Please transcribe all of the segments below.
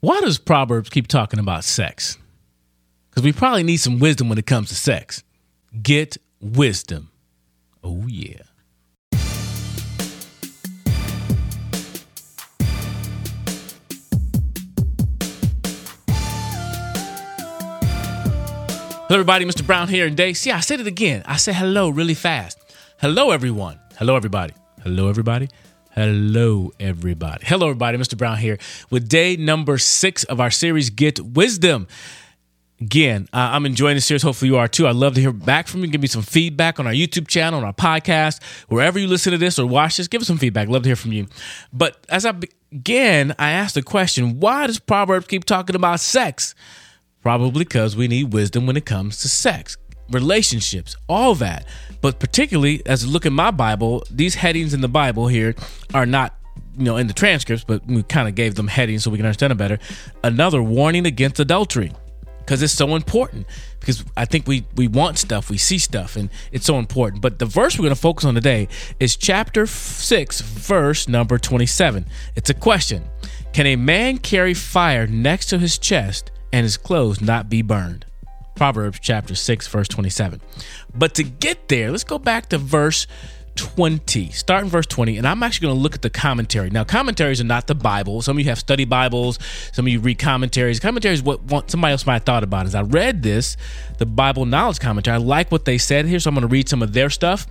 Why does Proverbs keep talking about sex? Because we probably need some wisdom when it comes to sex. Get wisdom. Oh, yeah. Hello, everybody. Mr. Brown here today. See, I said it again. I said hello really fast. Hello, everyone. Hello, everybody. Hello, everybody. Hello, everybody. Hello, everybody. Mr. Brown here with day number six of our series, Get Wisdom. Again, uh, I'm enjoying the series. Hopefully, you are too. I'd love to hear back from you. Give me some feedback on our YouTube channel, on our podcast, wherever you listen to this or watch this. Give us some feedback. Love to hear from you. But as I begin, I asked the question why does Proverbs keep talking about sex? Probably because we need wisdom when it comes to sex, relationships, all that. But particularly as look at my Bible, these headings in the Bible here are not you know in the transcripts, but we kind of gave them headings so we can understand it better. Another warning against adultery because it's so important. Because I think we we want stuff, we see stuff, and it's so important. But the verse we're going to focus on today is chapter six, verse number twenty-seven. It's a question: Can a man carry fire next to his chest and his clothes not be burned? Proverbs chapter 6, verse 27. But to get there, let's go back to verse 20. Start in verse 20, and I'm actually going to look at the commentary. Now, commentaries are not the Bible. Some of you have study Bibles, some of you read commentaries. Commentaries what, what somebody else might have thought about. is I read this, the Bible knowledge commentary, I like what they said here, so I'm going to read some of their stuff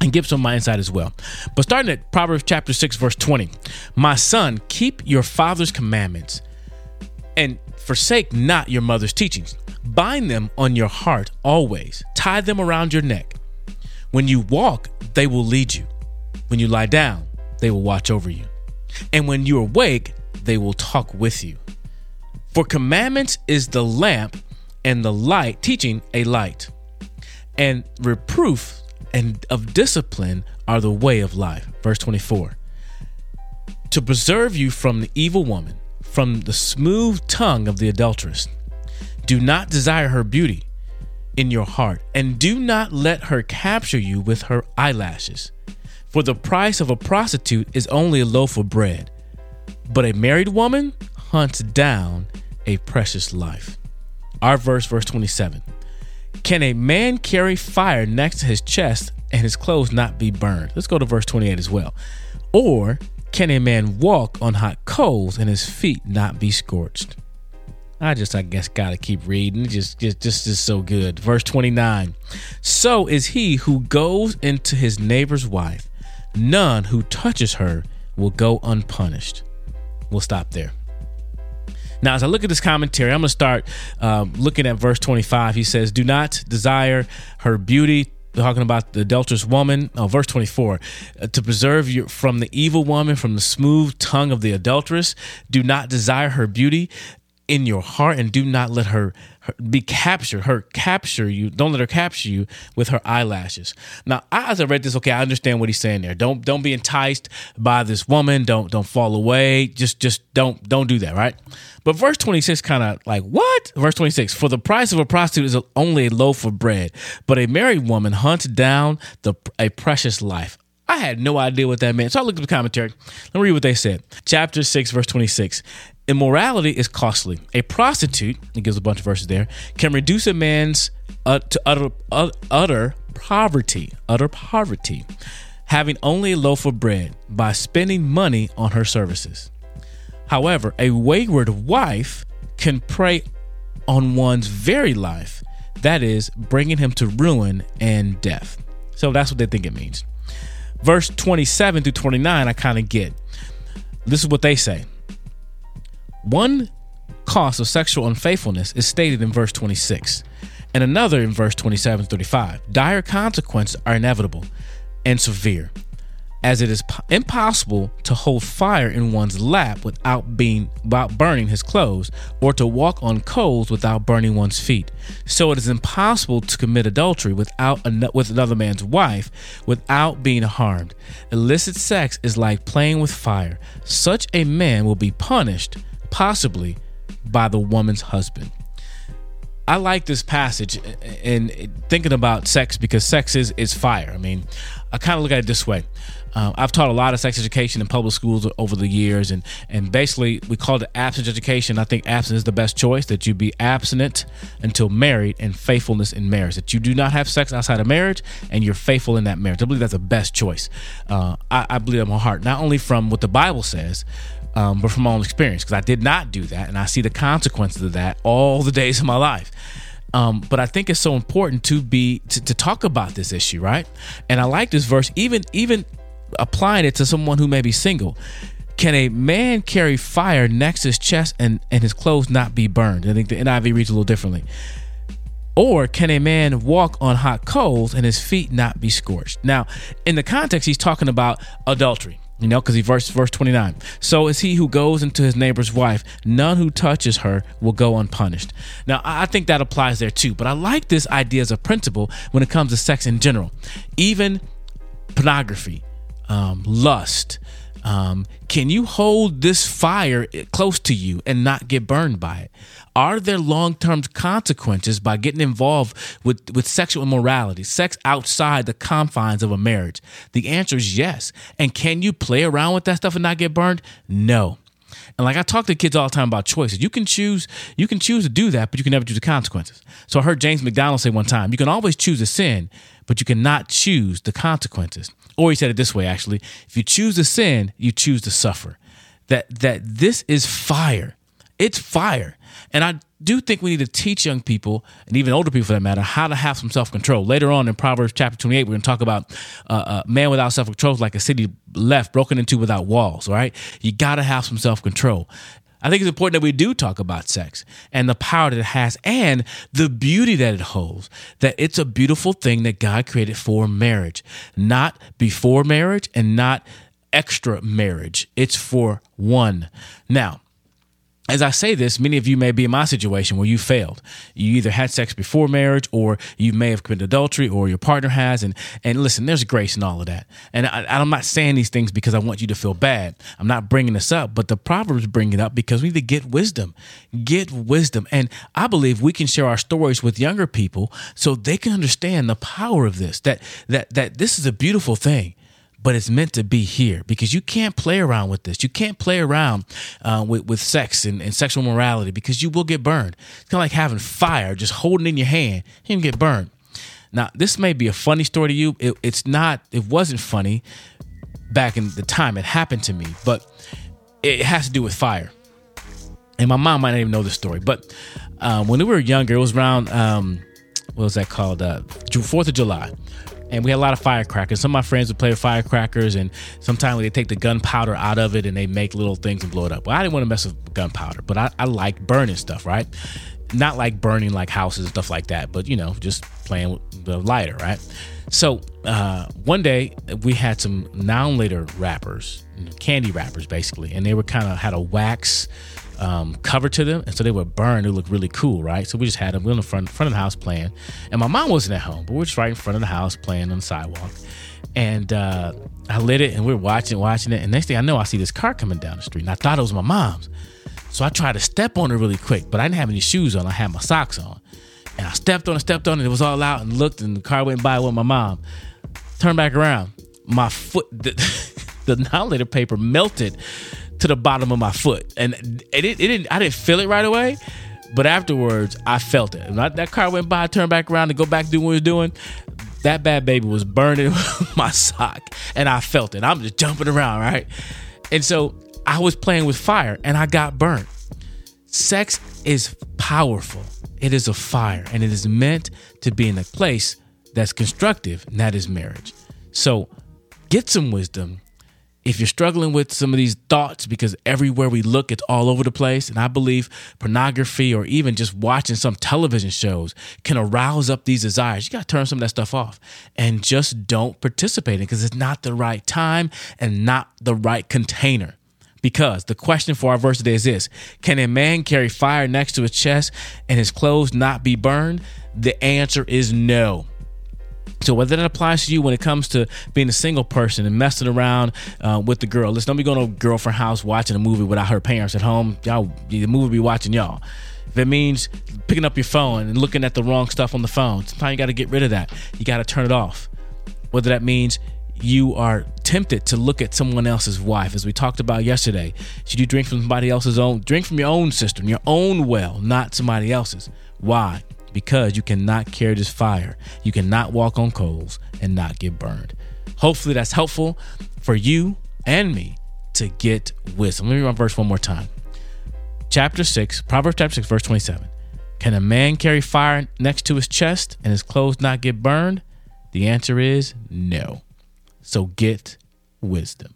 and give some of my insight as well. But starting at Proverbs chapter 6, verse 20. My son, keep your father's commandments and forsake not your mother's teachings. Bind them on your heart always, tie them around your neck. When you walk, they will lead you. When you lie down, they will watch over you. And when you are awake, they will talk with you. For commandments is the lamp, and the light, teaching a light. And reproof and of discipline are the way of life. Verse 24. To preserve you from the evil woman from the smooth tongue of the adulteress. Do not desire her beauty in your heart, and do not let her capture you with her eyelashes. For the price of a prostitute is only a loaf of bread, but a married woman hunts down a precious life. Our verse, verse 27. Can a man carry fire next to his chest and his clothes not be burned? Let's go to verse 28 as well. Or can a man walk on hot coals and his feet not be scorched? I just, I guess, gotta keep reading. Just, just, just is so good. Verse 29. So is he who goes into his neighbor's wife. None who touches her will go unpunished. We'll stop there. Now, as I look at this commentary, I'm going to start um, looking at verse 25. He says, Do not desire her beauty, talking about the adulterous woman. Oh, verse 24 uh, to preserve you from the evil woman, from the smooth tongue of the adulteress. Do not desire her beauty in your heart and do not let her, be captured her capture you don't let her capture you with her eyelashes now as i read this okay i understand what he's saying there don't don't be enticed by this woman don't don't fall away just just don't don't do that right but verse 26 kind of like what verse 26 for the price of a prostitute is only a loaf of bread but a married woman hunts down the a precious life I had no idea what that meant. So I looked at the commentary. Let me read what they said. Chapter 6, verse 26. Immorality is costly. A prostitute, it gives a bunch of verses there, can reduce a man's uh, to utter, uh, utter poverty, utter poverty, having only a loaf of bread by spending money on her services. However, a wayward wife can prey on one's very life, that is, bringing him to ruin and death. So that's what they think it means. Verse 27 through 29, I kind of get. This is what they say. One cost of sexual unfaithfulness is stated in verse 26, and another in verse 27 35. Dire consequences are inevitable and severe, as it is impossible to hold fire in one's lap without being without burning his clothes, or to walk on coals without burning one's feet. So it is impossible to commit adultery without with another man's wife without being harmed. Illicit sex is like playing with fire. Such a man will be punished possibly by the woman's husband. I like this passage and thinking about sex because sex is is fire. I mean, I kind of look at it this way. Uh, I've taught a lot of sex education in public schools over the years, and and basically we call it abstinence education. I think abstinence is the best choice. That you be abstinent until married, and faithfulness in marriage. That you do not have sex outside of marriage, and you're faithful in that marriage. I believe that's the best choice. Uh, I, I believe in my heart, not only from what the Bible says, um, but from my own experience, because I did not do that, and I see the consequences of that all the days of my life. Um, but I think it's so important to be to, to talk about this issue, right? And I like this verse, even even applying it to someone who may be single. Can a man carry fire next his chest and, and his clothes not be burned? I think the NIV reads a little differently. Or can a man walk on hot coals and his feet not be scorched? Now, in the context, he's talking about adultery. You know, because he verse verse 29. So is he who goes into his neighbor's wife, none who touches her will go unpunished. Now, I think that applies there too, but I like this idea as a principle when it comes to sex in general. Even pornography, um, lust. Um, can you hold this fire close to you and not get burned by it? Are there long term consequences by getting involved with, with sexual immorality, sex outside the confines of a marriage? The answer is yes. And can you play around with that stuff and not get burned? No. And like I talk to kids all the time about choices. You can choose, you can choose to do that, but you can never choose the consequences. So I heard James MacDonald say one time, you can always choose a sin, but you cannot choose the consequences. Or he said it this way actually, if you choose to sin, you choose to suffer. That that this is fire. It's fire. And I do think we need to teach young people, and even older people for that matter, how to have some self control. Later on in Proverbs chapter 28, we're going to talk about uh, uh, man without self control is like a city left, broken into without walls, right? You got to have some self control. I think it's important that we do talk about sex and the power that it has and the beauty that it holds. That it's a beautiful thing that God created for marriage, not before marriage and not extra marriage. It's for one. Now, as I say this, many of you may be in my situation where you failed. You either had sex before marriage, or you may have committed adultery, or your partner has. And and listen, there's grace in all of that. And I, I'm not saying these things because I want you to feel bad. I'm not bringing this up, but the proverbs bring it up because we need to get wisdom, get wisdom. And I believe we can share our stories with younger people so they can understand the power of this. That that that this is a beautiful thing but it's meant to be here because you can't play around with this. You can't play around uh, with, with sex and, and, sexual morality because you will get burned. It's kind of like having fire, just holding in your hand, you can get burned. Now, this may be a funny story to you. It, it's not, it wasn't funny back in the time it happened to me, but it has to do with fire. And my mom might not even know this story, but uh, when we were younger, it was around, um, what was that called? Uh, 4th of July and we had a lot of firecrackers. Some of my friends would play with firecrackers, and sometimes they take the gunpowder out of it and they make little things and blow it up. Well, I didn't want to mess with gunpowder, but I, I like burning stuff, right? Not like burning like houses and stuff like that, but you know, just playing with the lighter, right? So uh, one day we had some now later wrappers, candy wrappers basically, and they were kind of had a wax um, cover to them, and so they would burn. It looked really cool, right? So we just had them. We were in the front front of the house playing, and my mom wasn't at home, but we are just right in front of the house playing on the sidewalk. And uh, I lit it, and we are watching, watching it. And next thing I know, I see this car coming down the street, and I thought it was my mom's. So I tried to step on it really quick, but I didn't have any shoes on. I had my socks on, and I stepped on it, stepped on it. It was all out, and looked, and the car went by with my mom. Turned back around, my foot, the, the now later paper melted to the bottom of my foot, and it, it, didn't. I didn't feel it right away, but afterwards I felt it. I, that car went by, I turned back around to go back do what it was doing. That bad baby was burning my sock, and I felt it. I'm just jumping around, right? And so I was playing with fire, and I got burnt. Sex is powerful. It is a fire, and it is meant to be in a place that's constructive, and that is marriage. So get some wisdom, if you're struggling with some of these thoughts because everywhere we look it's all over the place and i believe pornography or even just watching some television shows can arouse up these desires you got to turn some of that stuff off and just don't participate in because it's not the right time and not the right container because the question for our verse today is this Can a man carry fire next to his chest and his clothes not be burned? The answer is no. So whether that applies to you when it comes to being a single person and messing around uh, with the girl, listen, don't be going to a girlfriend house watching a movie without her parents at home. Y'all, the movie be watching y'all. if it means picking up your phone and looking at the wrong stuff on the phone, sometimes you got to get rid of that. You got to turn it off. Whether that means you are tempted to look at someone else's wife, as we talked about yesterday. Should you drink from somebody else's own? Drink from your own cistern your own well, not somebody else's. Why? Because you cannot carry this fire. You cannot walk on coals and not get burned. Hopefully, that's helpful for you and me to get wisdom. Let me read my verse one more time. Chapter 6, Proverbs chapter 6, verse 27. Can a man carry fire next to his chest and his clothes not get burned? The answer is no. So get wisdom.